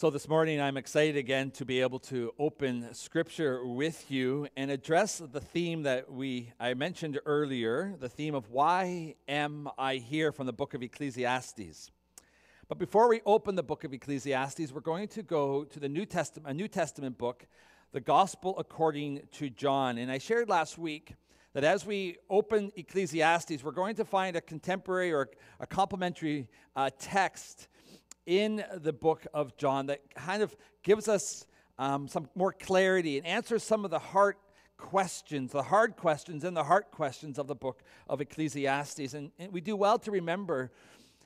So, this morning I'm excited again to be able to open scripture with you and address the theme that we I mentioned earlier, the theme of why am I here from the book of Ecclesiastes. But before we open the book of Ecclesiastes, we're going to go to the New Testament, a New Testament book, the Gospel according to John. And I shared last week that as we open Ecclesiastes, we're going to find a contemporary or a complementary uh, text in the book of John that kind of gives us um, some more clarity and answers some of the heart questions, the hard questions and the heart questions of the book of Ecclesiastes. And, and we do well to remember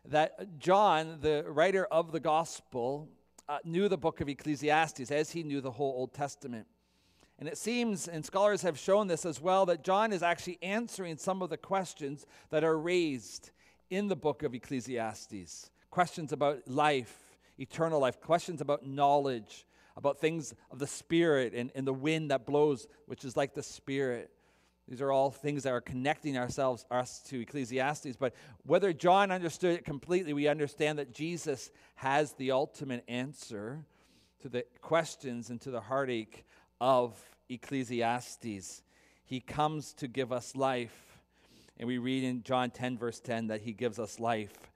that John, the writer of the gospel, uh, knew the book of Ecclesiastes as he knew the whole Old Testament. And it seems, and scholars have shown this as well, that John is actually answering some of the questions that are raised in the book of Ecclesiastes questions about life, eternal life, questions about knowledge, about things of the Spirit and, and the wind that blows, which is like the Spirit. These are all things that are connecting ourselves, us to Ecclesiastes. But whether John understood it completely, we understand that Jesus has the ultimate answer to the questions and to the heartache of Ecclesiastes. He comes to give us life. And we read in John 10, verse 10, that he gives us life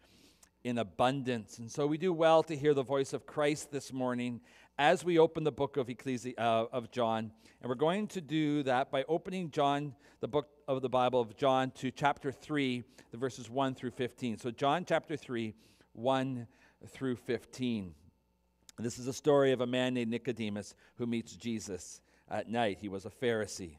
in abundance. And so we do well to hear the voice of Christ this morning as we open the book of Ecclesi- uh, of John. And we're going to do that by opening John, the book of the Bible of John, to chapter 3, the verses 1 through 15. So, John chapter 3, 1 through 15. This is a story of a man named Nicodemus who meets Jesus at night. He was a Pharisee.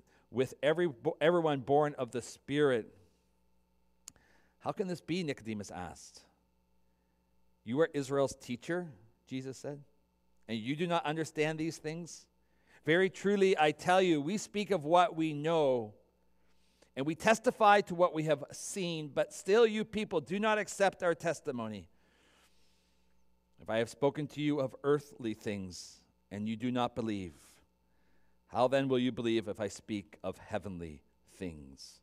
with every, everyone born of the Spirit. How can this be? Nicodemus asked. You are Israel's teacher, Jesus said, and you do not understand these things? Very truly, I tell you, we speak of what we know, and we testify to what we have seen, but still you people do not accept our testimony. If I have spoken to you of earthly things, and you do not believe, how then will you believe if I speak of heavenly things?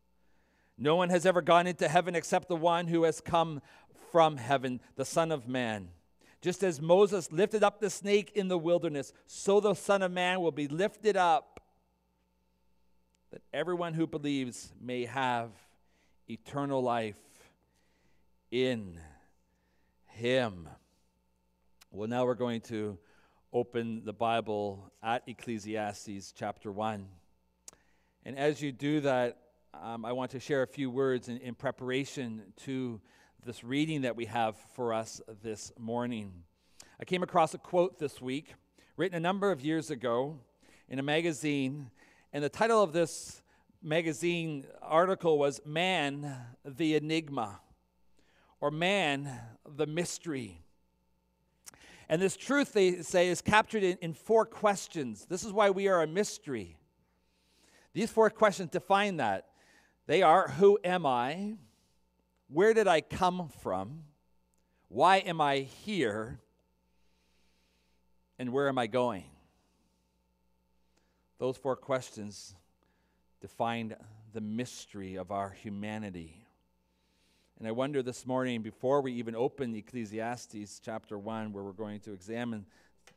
No one has ever gone into heaven except the one who has come from heaven, the Son of Man. Just as Moses lifted up the snake in the wilderness, so the Son of Man will be lifted up, that everyone who believes may have eternal life in him. Well, now we're going to open the Bible at Ecclesiastes chapter 1. And as you do that, um, I want to share a few words in, in preparation to this reading that we have for us this morning. I came across a quote this week, written a number of years ago in a magazine, and the title of this magazine article was Man, the Enigma, or Man, the Mystery. And this truth, they say, is captured in, in four questions. This is why we are a mystery. These four questions define that. They are Who am I? Where did I come from? Why am I here? And where am I going? Those four questions define the mystery of our humanity. And I wonder this morning, before we even open Ecclesiastes chapter 1, where we're going to examine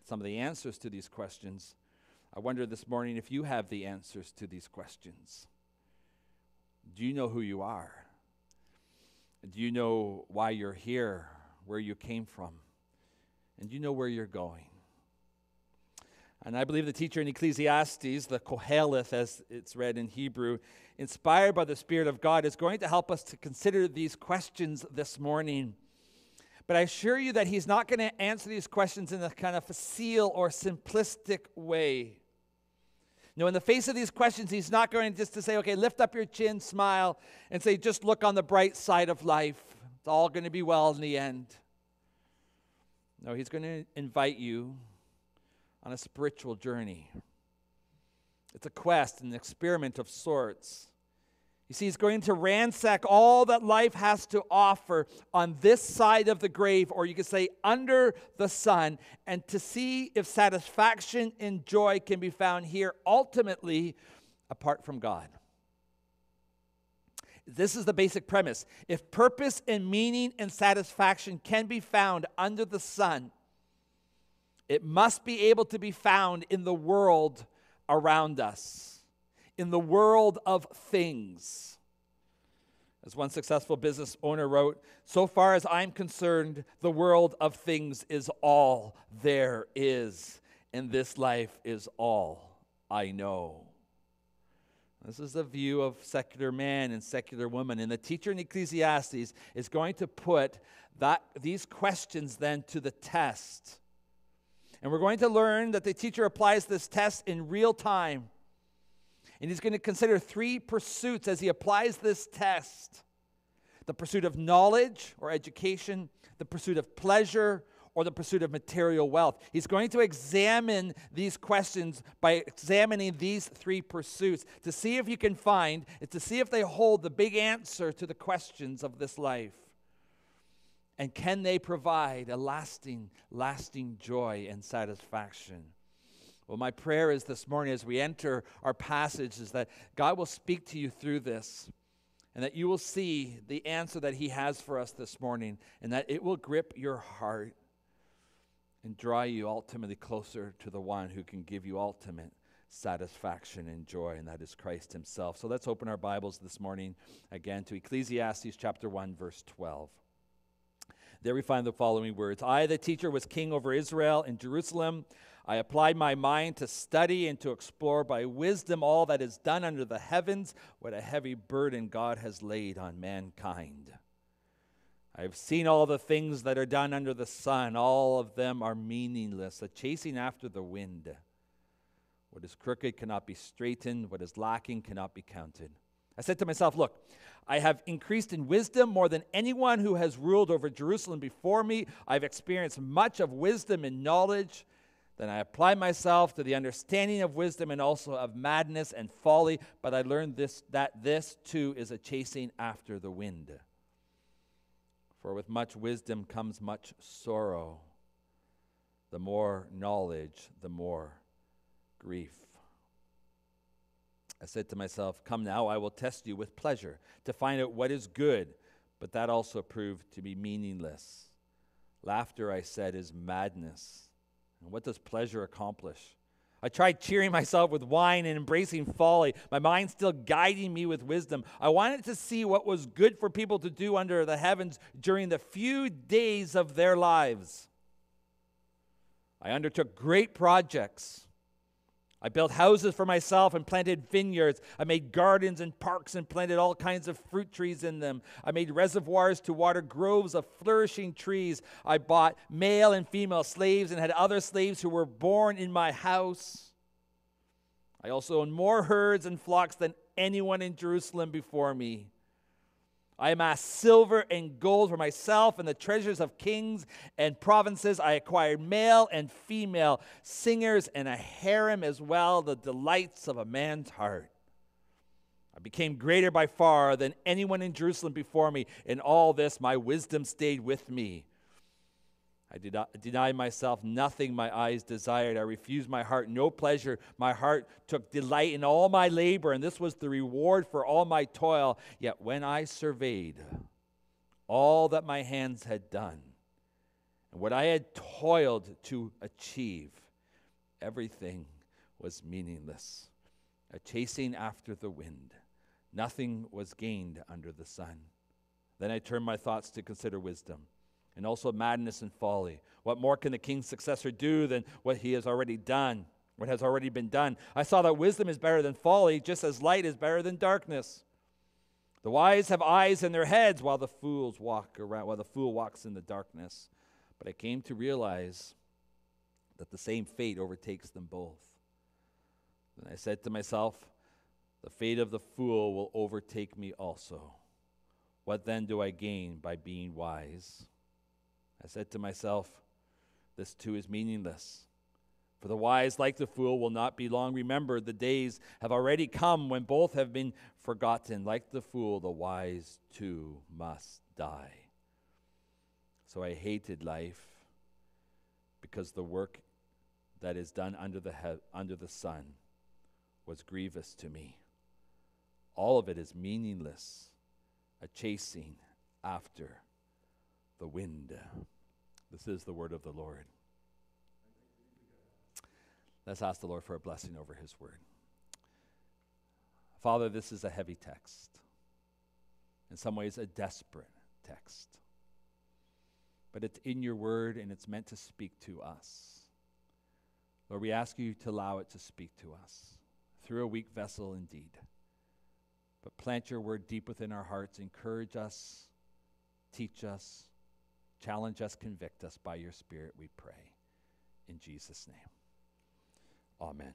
some of the answers to these questions, I wonder this morning if you have the answers to these questions. Do you know who you are? Do you know why you're here, where you came from? And do you know where you're going? And I believe the teacher in Ecclesiastes, the Koheleth as it's read in Hebrew, inspired by the Spirit of God, is going to help us to consider these questions this morning. But I assure you that he's not going to answer these questions in a kind of facile or simplistic way. No, in the face of these questions, he's not going just to say, okay, lift up your chin, smile, and say, just look on the bright side of life. It's all going to be well in the end. No, he's going to invite you on a spiritual journey. It's a quest, an experiment of sorts. You see, he's going to ransack all that life has to offer on this side of the grave, or you could say under the sun, and to see if satisfaction and joy can be found here, ultimately apart from God. This is the basic premise. If purpose and meaning and satisfaction can be found under the sun, it must be able to be found in the world around us, in the world of things. As one successful business owner wrote, so far as I'm concerned, the world of things is all there is, and this life is all I know. This is the view of secular man and secular woman. And the teacher in Ecclesiastes is going to put that, these questions then to the test. And we're going to learn that the teacher applies this test in real time. And he's going to consider three pursuits as he applies this test the pursuit of knowledge or education, the pursuit of pleasure, or the pursuit of material wealth. He's going to examine these questions by examining these three pursuits to see if you can find, to see if they hold the big answer to the questions of this life. And can they provide a lasting, lasting joy and satisfaction? Well, my prayer is this morning as we enter our passage is that God will speak to you through this and that you will see the answer that He has for us this morning and that it will grip your heart and draw you ultimately closer to the one who can give you ultimate satisfaction and joy, and that is Christ Himself. So let's open our Bibles this morning again to Ecclesiastes chapter 1, verse 12. There we find the following words I, the teacher, was king over Israel in Jerusalem. I applied my mind to study and to explore by wisdom all that is done under the heavens. What a heavy burden God has laid on mankind. I have seen all the things that are done under the sun. All of them are meaningless, a chasing after the wind. What is crooked cannot be straightened, what is lacking cannot be counted. I said to myself, Look, I have increased in wisdom more than anyone who has ruled over Jerusalem before me. I've experienced much of wisdom and knowledge. Then I applied myself to the understanding of wisdom and also of madness and folly, but I learned this that this too is a chasing after the wind. For with much wisdom comes much sorrow. The more knowledge, the more grief. I said to myself, Come now, I will test you with pleasure to find out what is good. But that also proved to be meaningless. Laughter, I said, is madness. And what does pleasure accomplish? I tried cheering myself with wine and embracing folly, my mind still guiding me with wisdom. I wanted to see what was good for people to do under the heavens during the few days of their lives. I undertook great projects I built houses for myself and planted vineyards. I made gardens and parks and planted all kinds of fruit trees in them. I made reservoirs to water groves of flourishing trees. I bought male and female slaves and had other slaves who were born in my house. I also owned more herds and flocks than anyone in Jerusalem before me. I amassed silver and gold for myself and the treasures of kings and provinces. I acquired male and female singers and a harem as well, the delights of a man's heart. I became greater by far than anyone in Jerusalem before me. In all this, my wisdom stayed with me I did not deny myself nothing my eyes desired. I refused my heart no pleasure. My heart took delight in all my labor, and this was the reward for all my toil. Yet when I surveyed all that my hands had done, and what I had toiled to achieve, everything was meaningless, a chasing after the wind. Nothing was gained under the sun. Then I turned my thoughts to consider wisdom and also madness and folly. What more can the king's successor do than what he has already done? what has already been done. I saw that wisdom is better than folly, just as light is better than darkness. The wise have eyes in their heads while the fools walk around while the fool walks in the darkness. But I came to realize that the same fate overtakes them both. Then I said to myself, the fate of the fool will overtake me also. What then do I gain by being wise? I said to myself, this too is meaningless. For the wise, like the fool, will not be long remembered. The days have already come when both have been forgotten. Like the fool, the wise too must die. So I hated life because the work that is done under the, he- under the sun was grievous to me. All of it is meaningless, a chasing after the wind. This is the word of the Lord. Let's ask the Lord for a blessing over his word. Father, this is a heavy text. In some ways, a desperate text. But it's in your word and it's meant to speak to us. Lord, we ask you to allow it to speak to us through a weak vessel indeed. But plant your word deep within our hearts, encourage us, teach us, challenge us, convict us by your Spirit, we pray. In Jesus' name. Amen.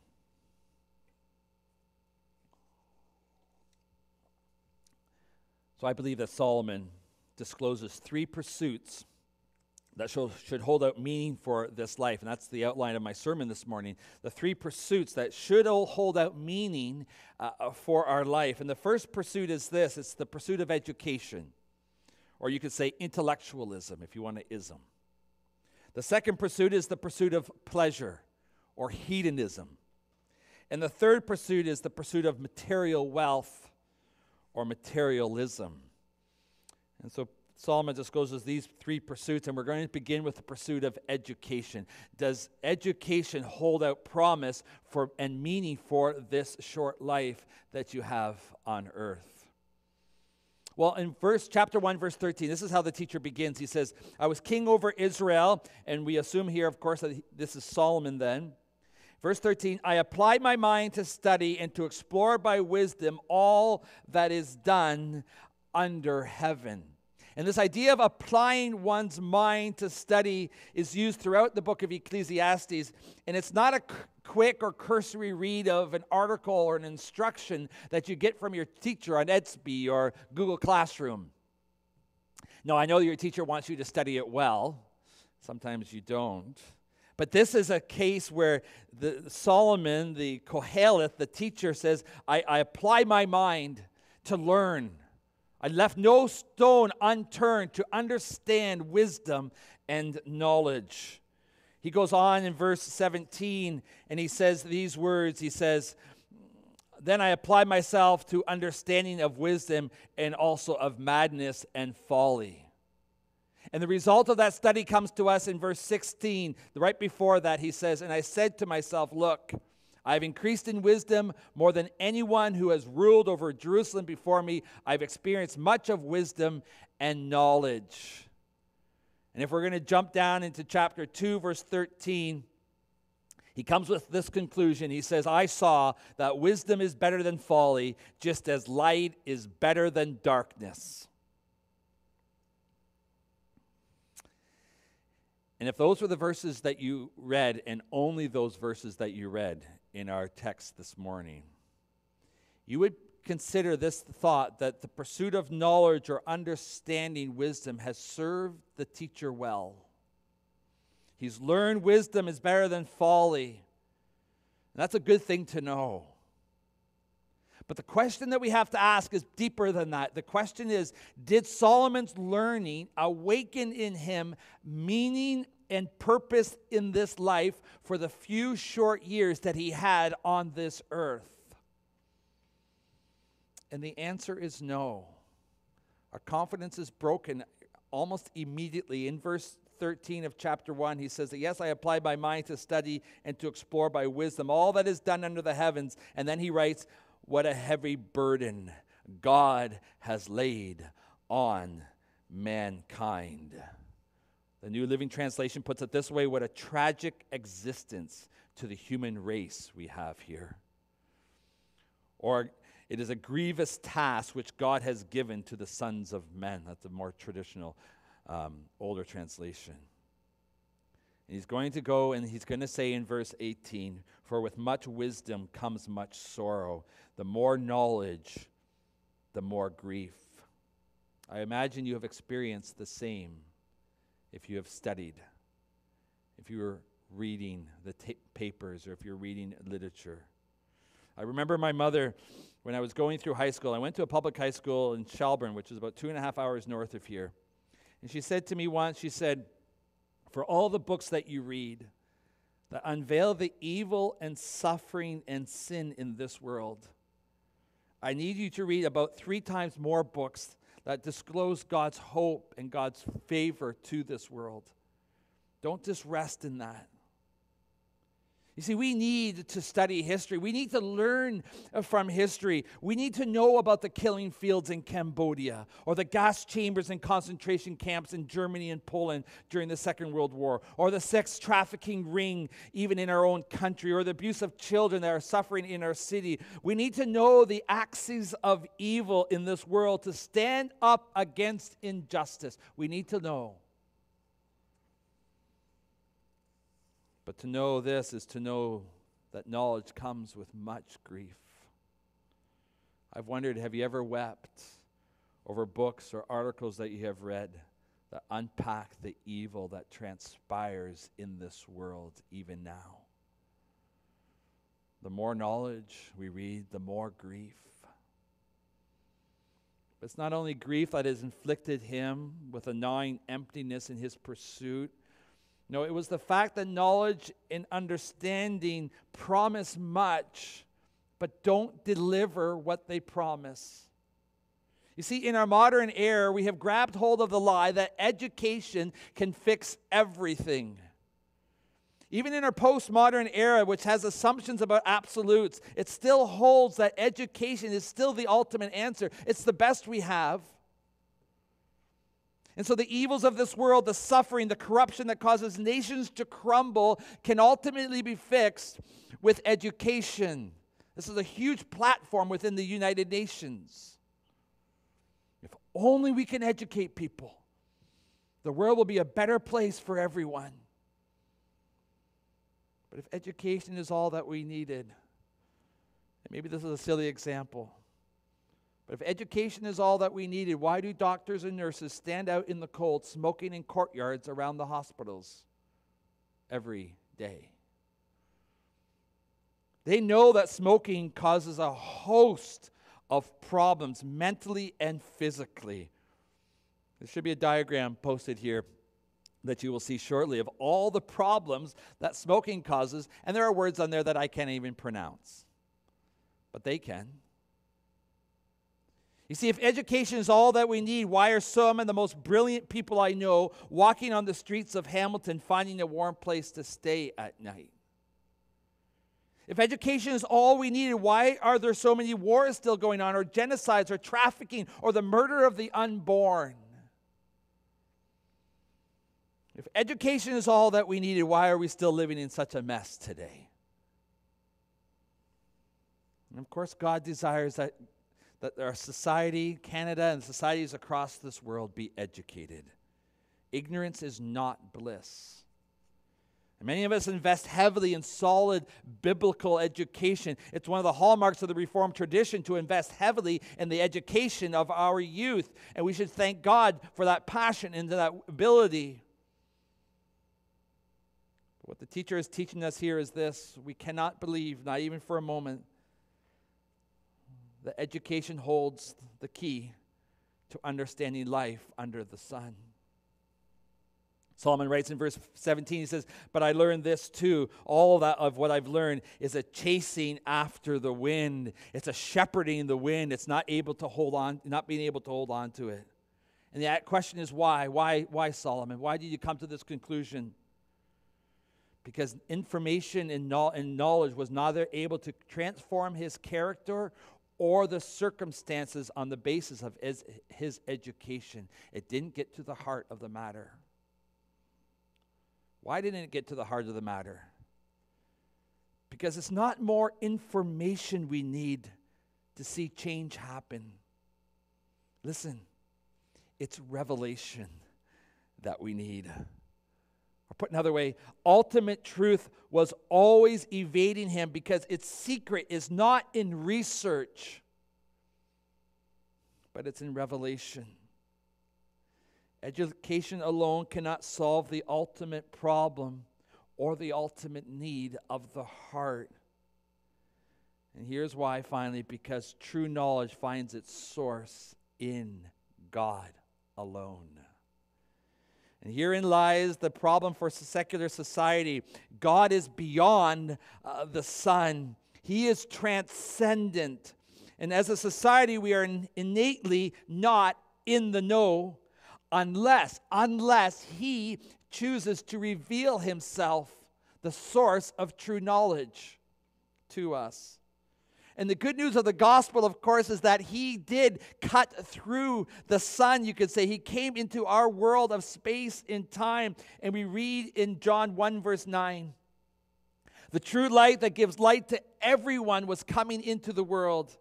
So I believe that Solomon discloses three pursuits that should hold out meaning for this life. And that's the outline of my sermon this morning. The three pursuits that should hold out meaning uh, for our life. And the first pursuit is this it's the pursuit of education, or you could say intellectualism if you want to ism. The second pursuit is the pursuit of pleasure or hedonism. And the third pursuit is the pursuit of material wealth or materialism. And so Solomon discloses these three pursuits, and we're going to begin with the pursuit of education. Does education hold out promise for and meaning for this short life that you have on earth? Well, in verse chapter 1, verse 13, this is how the teacher begins. He says, I was king over Israel, and we assume here, of course, that this is Solomon then. Verse 13, I applied my mind to study and to explore by wisdom all that is done under heaven. And this idea of applying one's mind to study is used throughout the book of Ecclesiastes. And it's not a quick or cursory read of an article or an instruction that you get from your teacher on Edsby or Google Classroom. No, I know your teacher wants you to study it well. Sometimes you don't. But this is a case where the, Solomon, the Koheleth, the teacher, says, I, I apply my mind to learn. I left no stone unturned to understand wisdom and knowledge. He goes on in verse 17 and he says these words He says, Then I applied myself to understanding of wisdom and also of madness and folly. And the result of that study comes to us in verse 16. Right before that, he says, And I said to myself, Look, I've increased in wisdom more than anyone who has ruled over Jerusalem before me. I've experienced much of wisdom and knowledge. And if we're going to jump down into chapter 2, verse 13, he comes with this conclusion. He says, I saw that wisdom is better than folly, just as light is better than darkness. And if those were the verses that you read, and only those verses that you read in our text this morning, you would consider this thought that the pursuit of knowledge or understanding wisdom has served the teacher well. He's learned wisdom is better than folly. And that's a good thing to know. But the question that we have to ask is deeper than that. The question is Did Solomon's learning awaken in him meaning and purpose in this life for the few short years that he had on this earth? And the answer is no. Our confidence is broken almost immediately. In verse 13 of chapter 1, he says that, Yes, I applied my mind to study and to explore by wisdom all that is done under the heavens. And then he writes, what a heavy burden God has laid on mankind. The New Living Translation puts it this way What a tragic existence to the human race we have here. Or it is a grievous task which God has given to the sons of men. That's a more traditional, um, older translation. And he's going to go and he's going to say in verse 18 For with much wisdom comes much sorrow. The more knowledge, the more grief. I imagine you have experienced the same if you have studied, if you were reading the papers, or if you're reading literature. I remember my mother when I was going through high school. I went to a public high school in Shelburne, which is about two and a half hours north of here. And she said to me once, she said, For all the books that you read that unveil the evil and suffering and sin in this world, I need you to read about three times more books that disclose God's hope and God's favor to this world. Don't just rest in that. You see, we need to study history. We need to learn from history. We need to know about the killing fields in Cambodia or the gas chambers and concentration camps in Germany and Poland during the Second World War or the sex trafficking ring even in our own country or the abuse of children that are suffering in our city. We need to know the axes of evil in this world to stand up against injustice. We need to know. But to know this is to know that knowledge comes with much grief. I've wondered have you ever wept over books or articles that you have read that unpack the evil that transpires in this world even now? The more knowledge we read, the more grief. But it's not only grief that has inflicted him with a gnawing emptiness in his pursuit no, it was the fact that knowledge and understanding promise much, but don't deliver what they promise. You see, in our modern era, we have grabbed hold of the lie that education can fix everything. Even in our postmodern era, which has assumptions about absolutes, it still holds that education is still the ultimate answer. It's the best we have. And so, the evils of this world, the suffering, the corruption that causes nations to crumble, can ultimately be fixed with education. This is a huge platform within the United Nations. If only we can educate people, the world will be a better place for everyone. But if education is all that we needed, maybe this is a silly example, but if education is all that we needed, why do doctors and nurses stand out in the cold smoking in courtyards around the hospitals every day? They know that smoking causes a host of problems mentally and physically. There should be a diagram posted here that you will see shortly of all the problems that smoking causes, and there are words on there that I can't even pronounce, but they can. You see, if education is all that we need, why are some of the most brilliant people I know walking on the streets of Hamilton finding a warm place to stay at night? If education is all we needed, why are there so many wars still going on, or genocides, or trafficking, or the murder of the unborn? If education is all that we needed, why are we still living in such a mess today? And of course, God desires that that our society, Canada, and societies across this world be educated. Ignorance is not bliss. And many of us invest heavily in solid biblical education. It's one of the hallmarks of the Reformed tradition to invest heavily in the education of our youth. And we should thank God for that passion and that ability. But what the teacher is teaching us here is this we cannot believe, not even for a moment, that education holds the key to understanding life under the sun. Solomon writes in verse 17, he says, But I learned this too. All that of what I've learned is a chasing after the wind. It's a shepherding the wind. It's not able to hold on, not being able to hold on to it. And the question is why? Why, why Solomon? Why did you come to this conclusion? Because information and knowledge was neither able to transform his character or the circumstances on the basis of his, his education. It didn't get to the heart of the matter. Why didn't it get to the heart of the matter? Because it's not more information we need to see change happen. Listen, it's revelation that we need. Or put another way, ultimate truth was always evading him because its secret is not in research, but it's in revelation. Education alone cannot solve the ultimate problem or the ultimate need of the heart. And here's why finally because true knowledge finds its source in God alone. And herein lies the problem for secular society. God is beyond uh, the sun, He is transcendent. And as a society, we are innately not in the know unless, unless He chooses to reveal Himself, the source of true knowledge, to us. And the good news of the gospel, of course, is that he did cut through the sun, you could say. He came into our world of space and time. And we read in John 1, verse 9 the true light that gives light to everyone was coming into the world.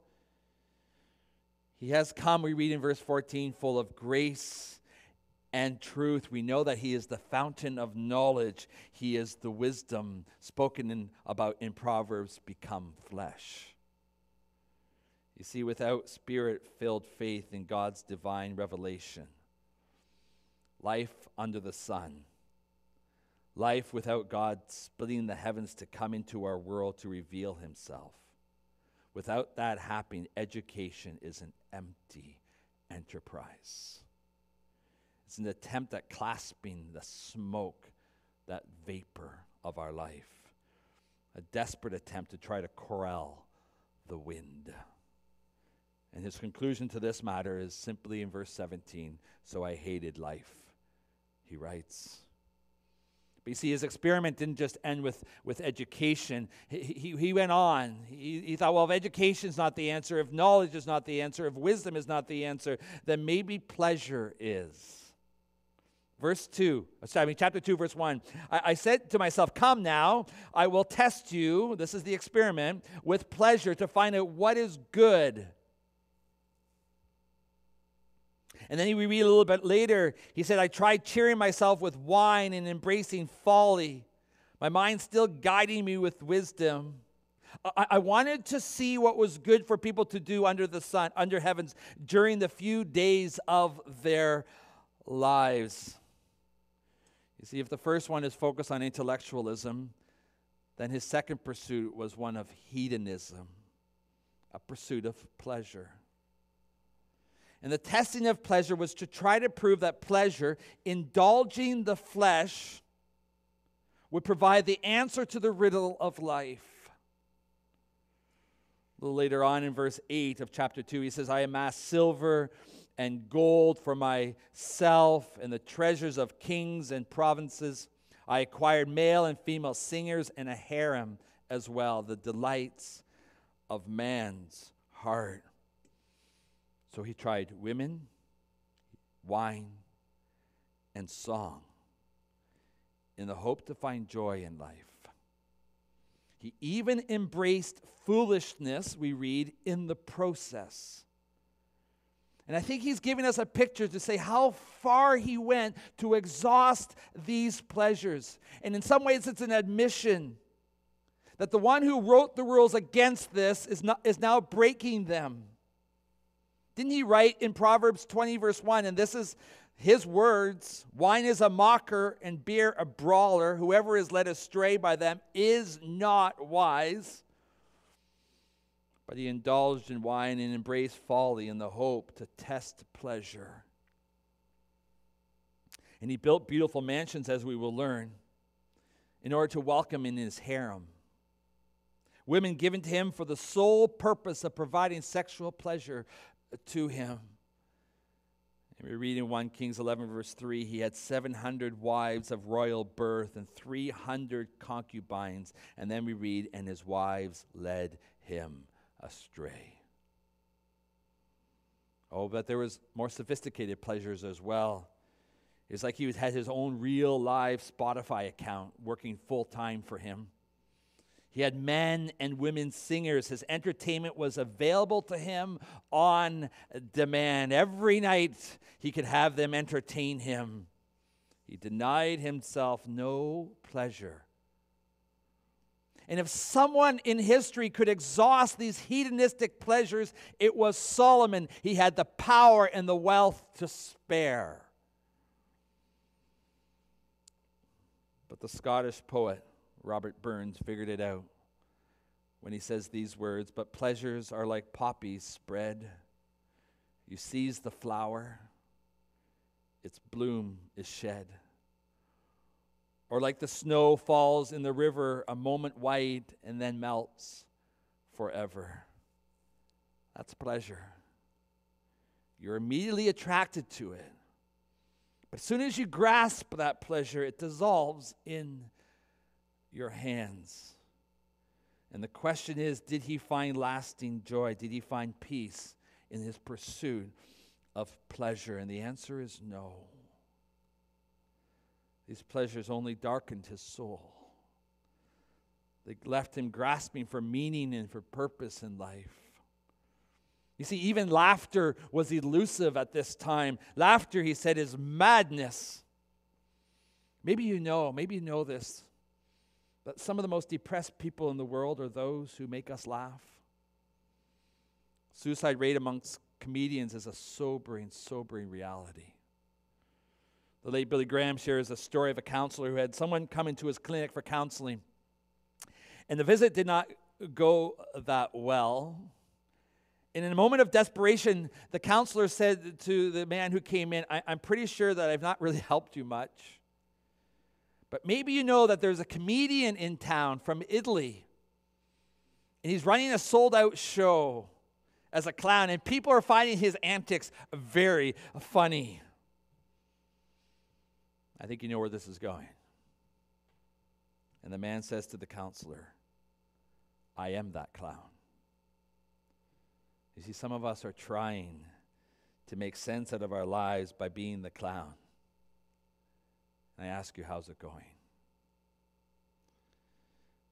He has come, we read in verse 14, full of grace and truth. We know that He is the fountain of knowledge. He is the wisdom spoken in, about in Proverbs become flesh. You see, without spirit filled faith in God's divine revelation, life under the sun, life without God splitting the heavens to come into our world to reveal himself, without that happening, education is an empty enterprise. It's an attempt at clasping the smoke, that vapor of our life, a desperate attempt to try to corral the wind. And his conclusion to this matter is simply in verse 17 So I hated life, he writes. But you see, his experiment didn't just end with, with education. He, he, he went on. He, he thought, well, if education is not the answer, if knowledge is not the answer, if wisdom is not the answer, then maybe pleasure is. Verse 2, sorry, I mean, chapter 2, verse 1. I, I, said to myself, Come now, I will test you, this is the experiment, with pleasure to find out what is good. And then we read a little bit later, he said, I tried cheering myself with wine and embracing folly, my mind still guiding me with wisdom. I, I wanted to see what was good for people to do under the sun, under heavens, during the few days of their lives. You see, if the first one is focused on intellectualism, then his second pursuit was one of hedonism, a pursuit of pleasure. And the testing of pleasure was to try to prove that pleasure, indulging the flesh, would provide the answer to the riddle of life. A little later on in verse 8 of chapter 2, he says, I amassed silver and gold for myself and the treasures of kings and provinces. I acquired male and female singers and a harem as well, the delights of man's heart. So he tried women, wine, and song in the hope to find joy in life. He even embraced foolishness, we read, in the process. And I think he's giving us a picture to say how far he went to exhaust these pleasures. And in some ways, it's an admission that the one who wrote the rules against this is, not, is now breaking them. Didn't he write in Proverbs 20, verse 1? And this is his words Wine is a mocker, and beer a brawler. Whoever is led astray by them is not wise. But he indulged in wine and embraced folly in the hope to test pleasure. And he built beautiful mansions, as we will learn, in order to welcome in his harem. Women given to him for the sole purpose of providing sexual pleasure to him. And we read in 1 Kings 11, verse 3 he had 700 wives of royal birth and 300 concubines. And then we read, and his wives led him astray. Oh, but there was more sophisticated pleasures as well. It's like he had his own real live Spotify account working full time for him. He had men and women singers. His entertainment was available to him on demand. Every night he could have them entertain him. He denied himself no pleasure. And if someone in history could exhaust these hedonistic pleasures, it was Solomon. He had the power and the wealth to spare. But the Scottish poet Robert Burns figured it out when he says these words But pleasures are like poppies spread. You seize the flower, its bloom is shed. Or like the snow falls in the river a moment white and then melts forever. That's pleasure. You're immediately attracted to it. But as soon as you grasp that pleasure, it dissolves in your hands. And the question is did he find lasting joy? Did he find peace in his pursuit of pleasure? And the answer is no. These pleasures only darkened his soul. They left him grasping for meaning and for purpose in life. You see, even laughter was elusive at this time. Laughter, he said, is madness. Maybe you know, maybe you know this, but some of the most depressed people in the world are those who make us laugh. Suicide rate amongst comedians is a sobering, sobering reality. The late Billy Graham shares a story of a counselor who had someone come into his clinic for counseling. And the visit did not go that well. And in a moment of desperation, the counselor said to the man who came in, I- am pretty sure that I've not really helped you much. But maybe you know that there's a comedian in town from Italy, and he's running a sold out show as a clown, and people are finding his antics very funny. I think you know where this is going. And the man says to the counselor, I am that clown. You see, some of us are trying to make sense out of our lives by being the clown. And I ask you, how's it going?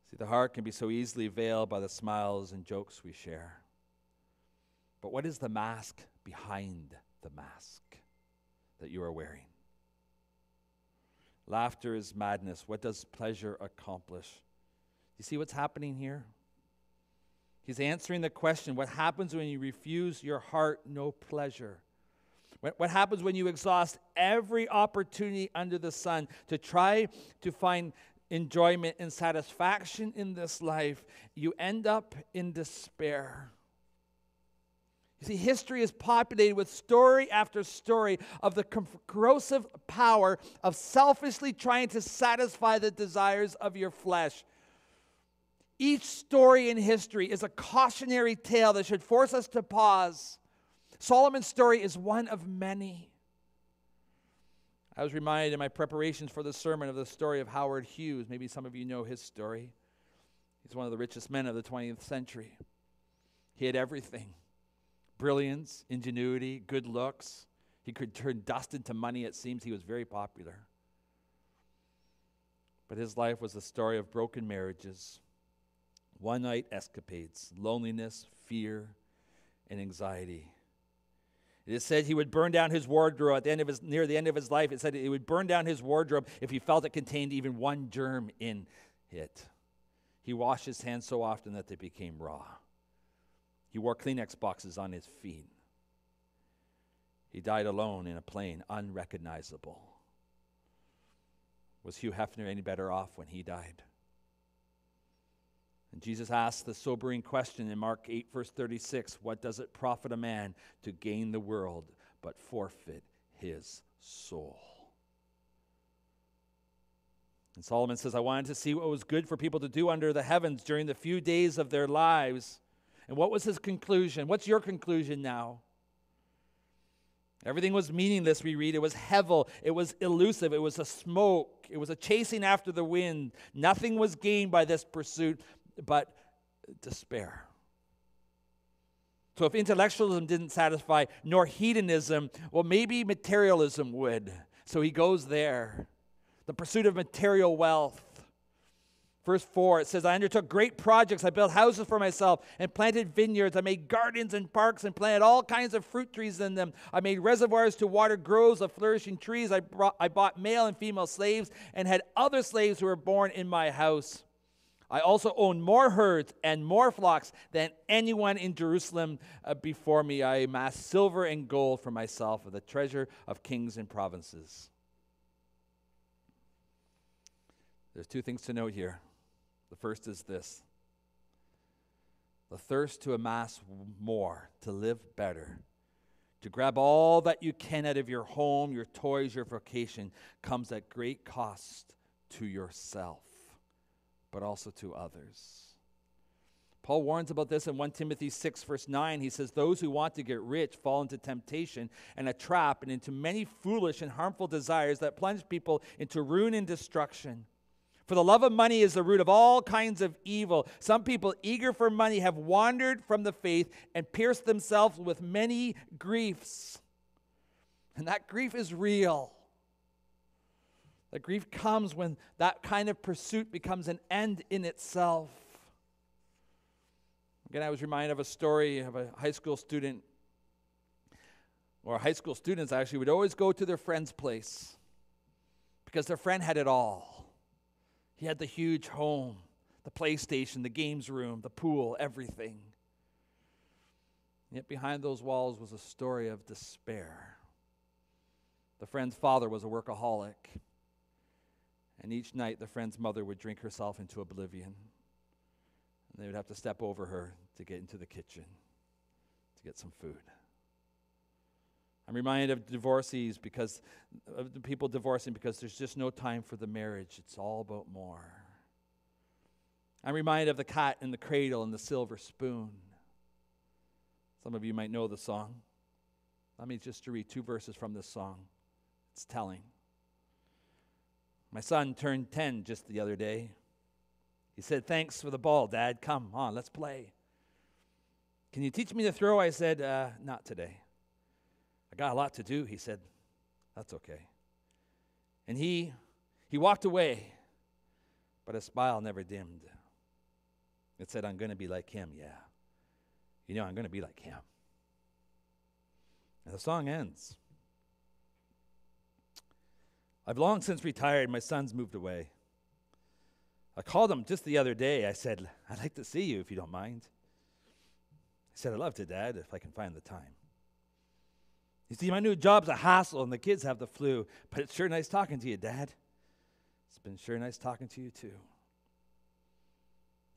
See, the heart can be so easily veiled by the smiles and jokes we share. But what is the mask behind the mask that you are wearing? Laughter is madness. What does pleasure accomplish? You see what's happening here? He's answering the question what happens when you refuse your heart no pleasure? What, happens when you exhaust every opportunity under the sun to try to find enjoyment and satisfaction in this life? You end up in despair. You see, history is populated with story after story of the corrosive power of selfishly trying to satisfy the desires of your flesh. Each story in history is a cautionary tale that should force us to pause. Solomon's story is one of many. I was reminded in my preparations for the sermon of the story of Howard Hughes. Maybe some of you know his story. He's one of the richest men of the 20th century. He had everything brilliance, ingenuity, good looks. He could turn dust into money. It seems he was very popular. But his life was a story of broken marriages, one night escapades, loneliness, fear, and anxiety. It said he would burn down his wardrobe at the end of his, near the end of his life. It said he would burn down his wardrobe if he felt it contained even one germ in it. He washed his hands so often that they became raw. He wore Kleenex boxes on his feet. He died alone in a plane, unrecognizable. Was Hugh Hefner any better off when he died? And Jesus asked the sobering question in Mark 8, verse 36 What does it profit a man to gain the world but forfeit his soul? And Solomon says, I wanted to see what was good for people to do under the heavens during the few days of their lives. And what was his conclusion? What's your conclusion now? Everything was meaningless, we read. It was hevel. It was elusive. It was a smoke. It was a chasing after the wind. Nothing was gained by this pursuit but despair. So, if intellectualism didn't satisfy, nor hedonism, well, maybe materialism would. So he goes there. The pursuit of material wealth Verse 4, it says, I undertook great projects. I built houses for myself and planted vineyards. I made gardens and parks and planted all kinds of fruit trees in them. I made reservoirs to water groves of flourishing trees. I, brought, I bought male and female slaves and had other slaves who were born in my house. I also own more herds and more flocks than anyone in Jerusalem uh, before me. I amassed silver and gold for myself, the treasure of kings and provinces. There's two things to note here. The first is this the thirst to amass more, to live better, to grab all that you can out of your home, your toys, your vocation, comes at great cost to yourself, but also to others. Paul warns about this in 1 Timothy 6, verse 9. He says, Those who want to get rich fall into temptation and a trap and into many foolish and harmful desires that plunge people into ruin and destruction. For the love of money is the root of all kinds of evil. Some people eager for money have wandered from the faith and pierced themselves with many griefs. And that grief is real. That grief comes when that kind of pursuit becomes an end in itself. Again, I was reminded of a story of a high school student, or high school students actually would always go to their friend's place because their friend had it all. He had the huge home, the PlayStation, the games room, the pool, everything. Yet behind those walls was a story of despair. The friend's father was a workaholic. And each night, the friend's mother would drink herself into oblivion. And they would have to step over her to get into the kitchen to get some food. I'm reminded of divorcees because of the people divorcing because there's just no time for the marriage. It's all about more. I'm reminded of the cat in the cradle and the silver spoon. Some of you might know the song. Let me just read two verses from this song. It's telling. My son turned 10 just the other day. He said, Thanks for the ball, Dad. Come on, let's play. Can you teach me to throw? I said, uh, Not today. I got a lot to do. He said, That's okay. And he he walked away, but his smile never dimmed. It said, I'm going to be like him, yeah. You know, I'm going to be like him. And the song ends. I've long since retired. My son's moved away. I called him just the other day. I said, I'd like to see you if you don't mind. He said, I'd love to, Dad, if I can find the time. You see, my new job's a hassle and the kids have the flu, but it's sure nice talking to you, Dad. It's been sure nice talking to you, too.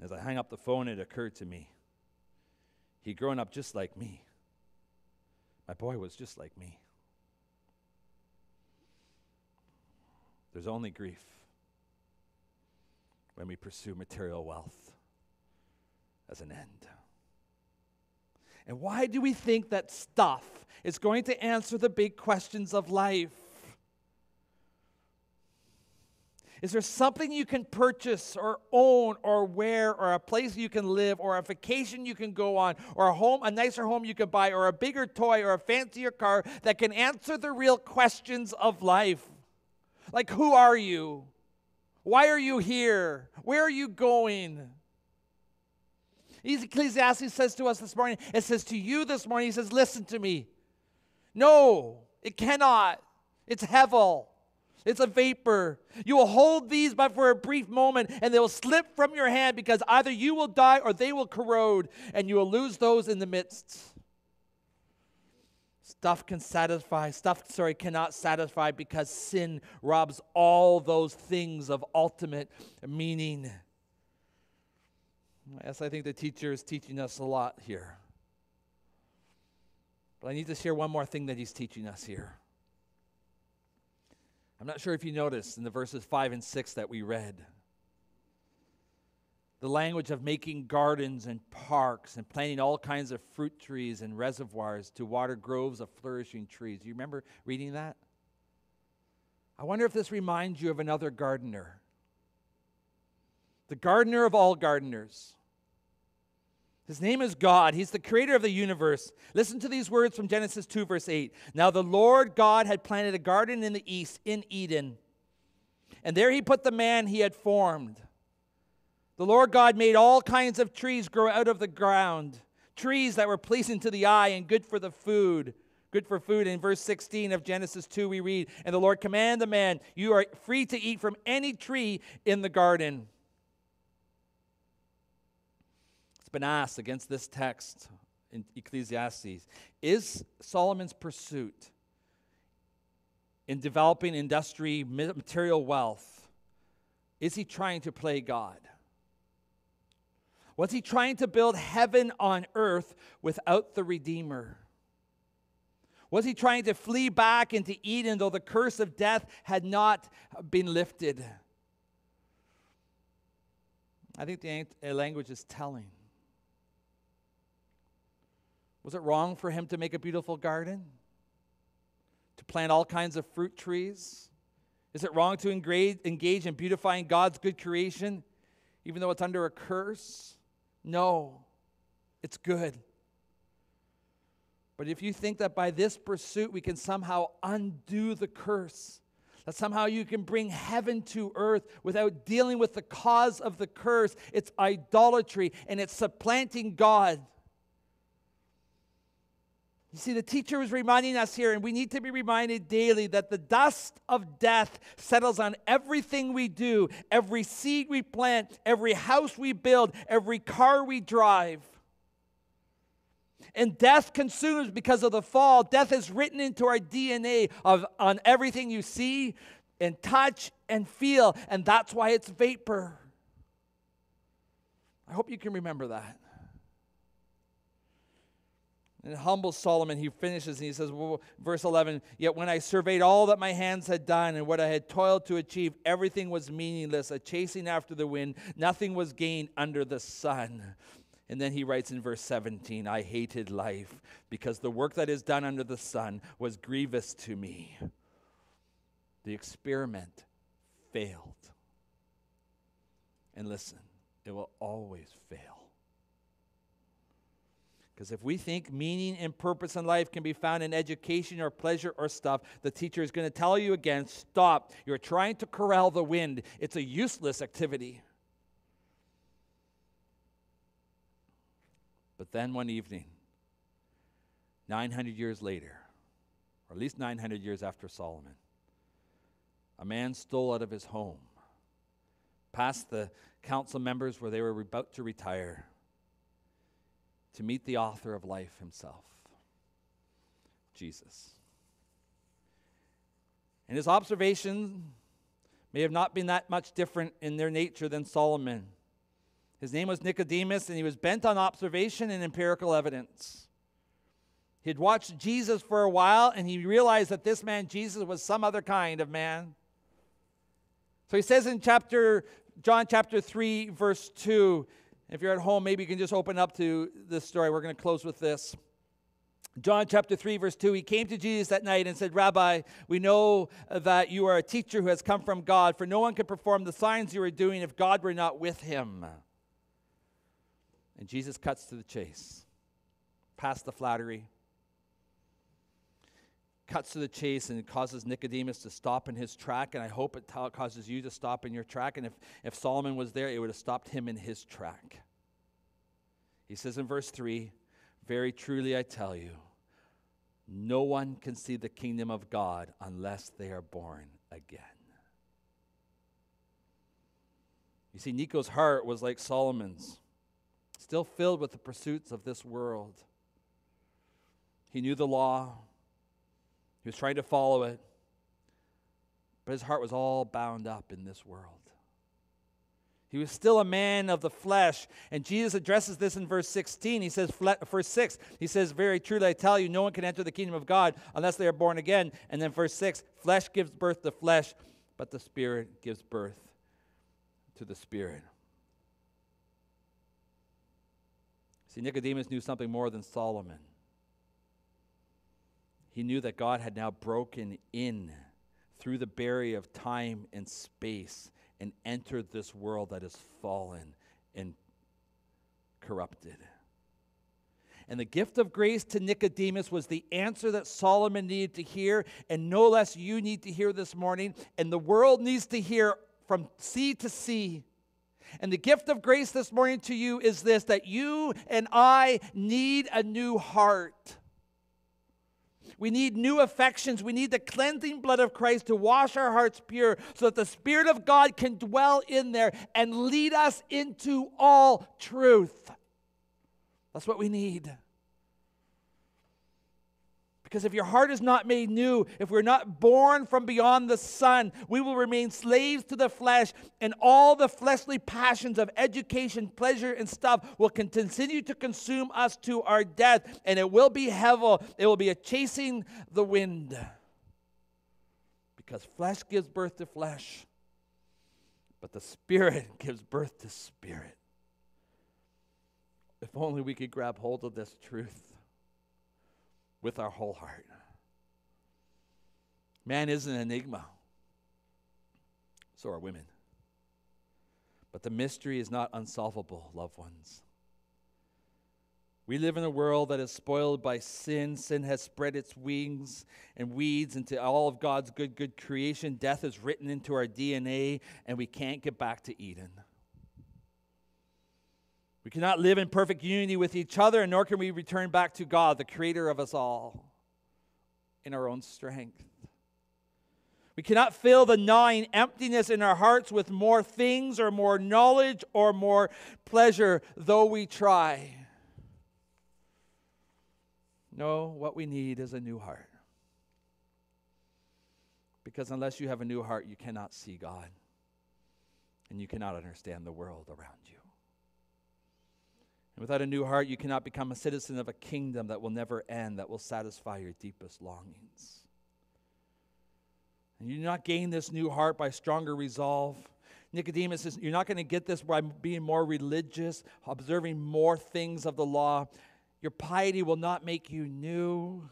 As I hung up the phone, it occurred to me he'd grown up just like me. My boy was just like me. There's only grief when we pursue material wealth as an end. And why do we think that stuff is going to answer the big questions of life? Is there something you can purchase or own or wear or a place you can live or a vacation you can go on or a home, a nicer home you can buy or a bigger toy or a fancier car that can answer the real questions of life? Like, who are you? Why are you here? Where are you going? Ecclesiastes says to us this morning, it says to you this morning, he says, listen to me. No, it cannot. It's hevel. It's a vapor. You will hold these but for a brief moment, and they will slip from your hand because either you will die or they will corrode, and you will lose those in the midst. Stuff can satisfy, stuff, sorry, cannot satisfy because sin robs all those things of ultimate meaning. Yes, I think the teacher is teaching us a lot here. But I need to share one more thing that he's teaching us here. I'm not sure if you noticed in the verses 5 and 6 that we read the language of making gardens and parks and planting all kinds of fruit trees and reservoirs to water groves of flourishing trees. You remember reading that? I wonder if this reminds you of another gardener. The gardener of all gardeners. His name is God. He's the creator of the universe. Listen to these words from Genesis 2, verse 8. Now the Lord God had planted a garden in the east, in Eden. And there he put the man he had formed. The Lord God made all kinds of trees grow out of the ground, trees that were pleasing to the eye and good for the food. Good for food. In verse 16 of Genesis 2, we read, And the Lord commanded the man, You are free to eat from any tree in the garden. It's been asked against this text in Ecclesiastes Is Solomon's pursuit in developing industry, material wealth, is he trying to play God? Was he trying to build heaven on earth without the Redeemer? Was he trying to flee back into Eden though the curse of death had not been lifted? I think the uh, language is telling. Was it wrong for him to make a beautiful garden? To plant all kinds of fruit trees? Is it wrong to engage in beautifying God's good creation, even though it's under a curse? No, it's good. But if you think that by this pursuit we can somehow undo the curse, that somehow you can bring heaven to earth without dealing with the cause of the curse, it's idolatry and it's supplanting God. You see, the teacher was reminding us here, and we need to be reminded daily that the dust of death settles on everything we do, every seed we plant, every house we build, every car we drive. And death consumes because of the fall. Death is written into our DNA of, on everything you see and touch and feel, and that's why it's vapor. I hope you can remember that. And humble Solomon, he finishes and he says, well, verse 11, Yet when I surveyed all that my hands had done and what I had toiled to achieve, everything was meaningless, a chasing after the wind. Nothing was gained under the sun. And then he writes in verse 17, I hated life because the work that is done under the sun was grievous to me. The experiment failed. And listen, it will always fail. Because if we think meaning and purpose in life can be found in education or pleasure or stuff, the teacher is going to tell you again stop. You're trying to corral the wind, it's a useless activity. But then one evening, 900 years later, or at least 900 years after Solomon, a man stole out of his home, past the council members where they were about to retire to meet the author of life himself, Jesus. And his observations may have not been that much different in their nature than Solomon. His name was Nicodemus, and he was bent on observation and empirical evidence. He had watched Jesus for a while, and he realized that this man, Jesus, was some other kind of man. So he says in chapter John chapter 3, verse 2, if you're at home, maybe you can just open up to this story. We're going to close with this. John chapter 3, verse 2, he came to Jesus that night and said, Rabbi, we know that you are a teacher who has come from God, for no one could perform the signs you are doing if God were not with him. And Jesus cuts to the chase, past the flattery, cuts to the chase and causes Nicodemus to stop in his track. And I hope it t- causes you to stop in your track. And if, if Solomon was there, it would have stopped him in his track. He says in verse 3 Very truly I tell you, no one can see the kingdom of God unless they are born again. You see, Nico's heart was like Solomon's, still filled with the pursuits of this world. He knew the law, he was trying to follow it, but his heart was all bound up in this world. He was still a man of the flesh. And Jesus addresses this in verse 16. He says, verse 6, he says, Very truly I tell you, no one can enter the kingdom of God unless they are born again. And then verse 6, flesh gives birth to flesh, but the Spirit gives birth to the Spirit. See, Nicodemus knew something more than Solomon. He knew that God had now broken in through the barrier of time and space and entered this world that is fallen and corrupted. And the gift of grace to Nicodemus was the answer that Solomon needed to hear, and no less you need to hear this morning, and the world needs to hear from sea to sea And the gift of grace this morning to you is this that you and I need a new heart. We need new affections. We need the cleansing blood of Christ to wash our hearts pure so that the Spirit of God can dwell in there and lead us into all truth. That's what we need. Because if your heart is not made new, if we're not born from beyond the sun, we will remain slaves to the flesh, and all the fleshly passions of education, pleasure, and stuff will continue to consume us to our death, and it will be hevel. It will be a chasing the wind. Because flesh gives birth to flesh, but the Spirit gives birth to spirit. If only we could grab hold of this truth with our whole heart. Man is an enigma, so are women. But the mystery is not unsolvable, loved ones. We live in a world that is spoiled by sin. Sin has spread its wings and weeds into all of God's good, good creation. Death is written into our DNA, and we can't get back to Eden. We cannot live in perfect unity with each other, and nor can we return back to God, the creator of us all, in our own strength. We cannot fill the gnawing emptiness in our hearts with more things or more knowledge or more pleasure, though we try. No, what we need is a new heart. Because unless you have a new heart, you cannot see God and you cannot understand the world around you. And without a new heart, you cannot become a citizen of a kingdom that will never end, that will satisfy your deepest longings. And you do not gain this new heart by stronger resolve. Nicodemus says, You're not going to get this by being more religious, observing more things of the law. Your piety will not make you new.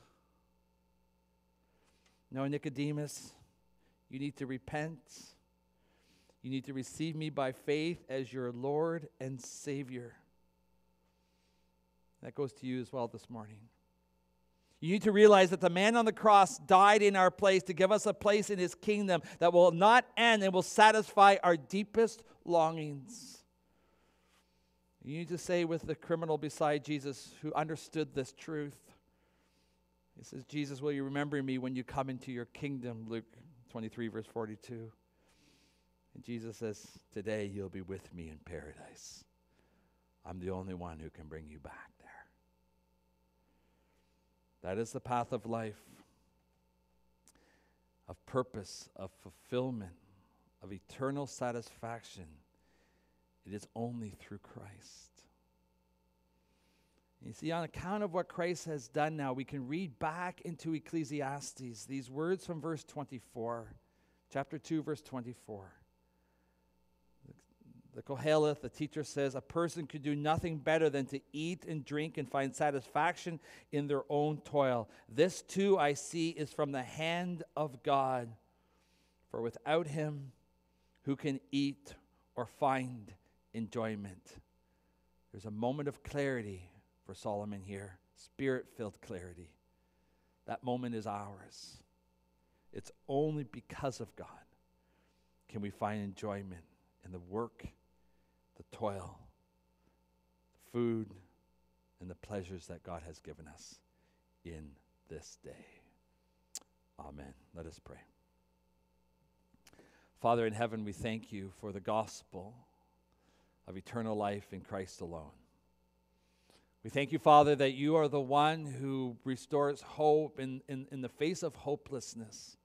No, Nicodemus, you need to repent. You need to receive me by faith as your Lord and Savior. That goes to you as well this morning. You need to realize that the man on the cross died in our place to give us a place in his kingdom that will not end and will satisfy our deepest longings. You need to say with the criminal beside Jesus who understood this truth. He says, Jesus, will you remember me when you come into your kingdom? Luke 23, verse 42. And Jesus says, Today you'll be with me in paradise. I'm the only one who can bring you back. That is the path of life, of purpose, of fulfillment, of eternal satisfaction. It is only through Christ. You see, on account of what Christ has done now, we can read back into Ecclesiastes these words from verse 24, chapter 2, verse 24. The Koheleth, the teacher says, a person could do nothing better than to eat and drink and find satisfaction in their own toil. This too I see is from the hand of God. For without him, who can eat or find enjoyment? There's a moment of clarity for Solomon here, spirit filled clarity. That moment is ours. It's only because of God can we find enjoyment in the work the toil, the food, and the pleasures that God has given us in this day. Amen. Let us pray. Father in heaven, we thank you for the gospel of eternal life in Christ alone. We thank you, Father, that you are the one who restores hope in, in, in the face of hopelessness.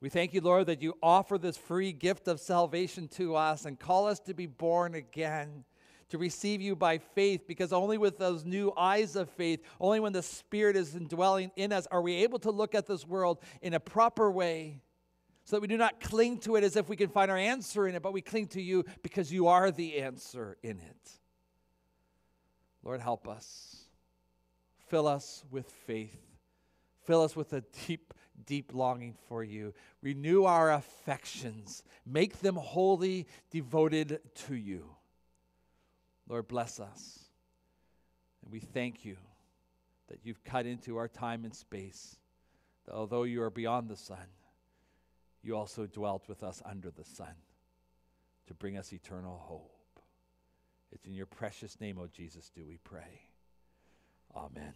We thank you, Lord, that you offer this free gift of salvation to us and call us to be born again, to receive you by faith, because only with those new eyes of faith, only when the Spirit is indwelling in us, are we able to look at this world in a proper way so that we do not cling to it as if we can find our answer in it, but we cling to you because you are the answer in it. Lord, help us. Fill us with faith. Fill us with a deep deep longing for you. Renew our affections, make them wholly devoted to you. Lord, bless us. And we thank you that you've cut into our time and space, that although you are beyond the sun, you also dwelt with us under the sun to bring us eternal hope. It's in your precious name, O Jesus, do we pray. Amen.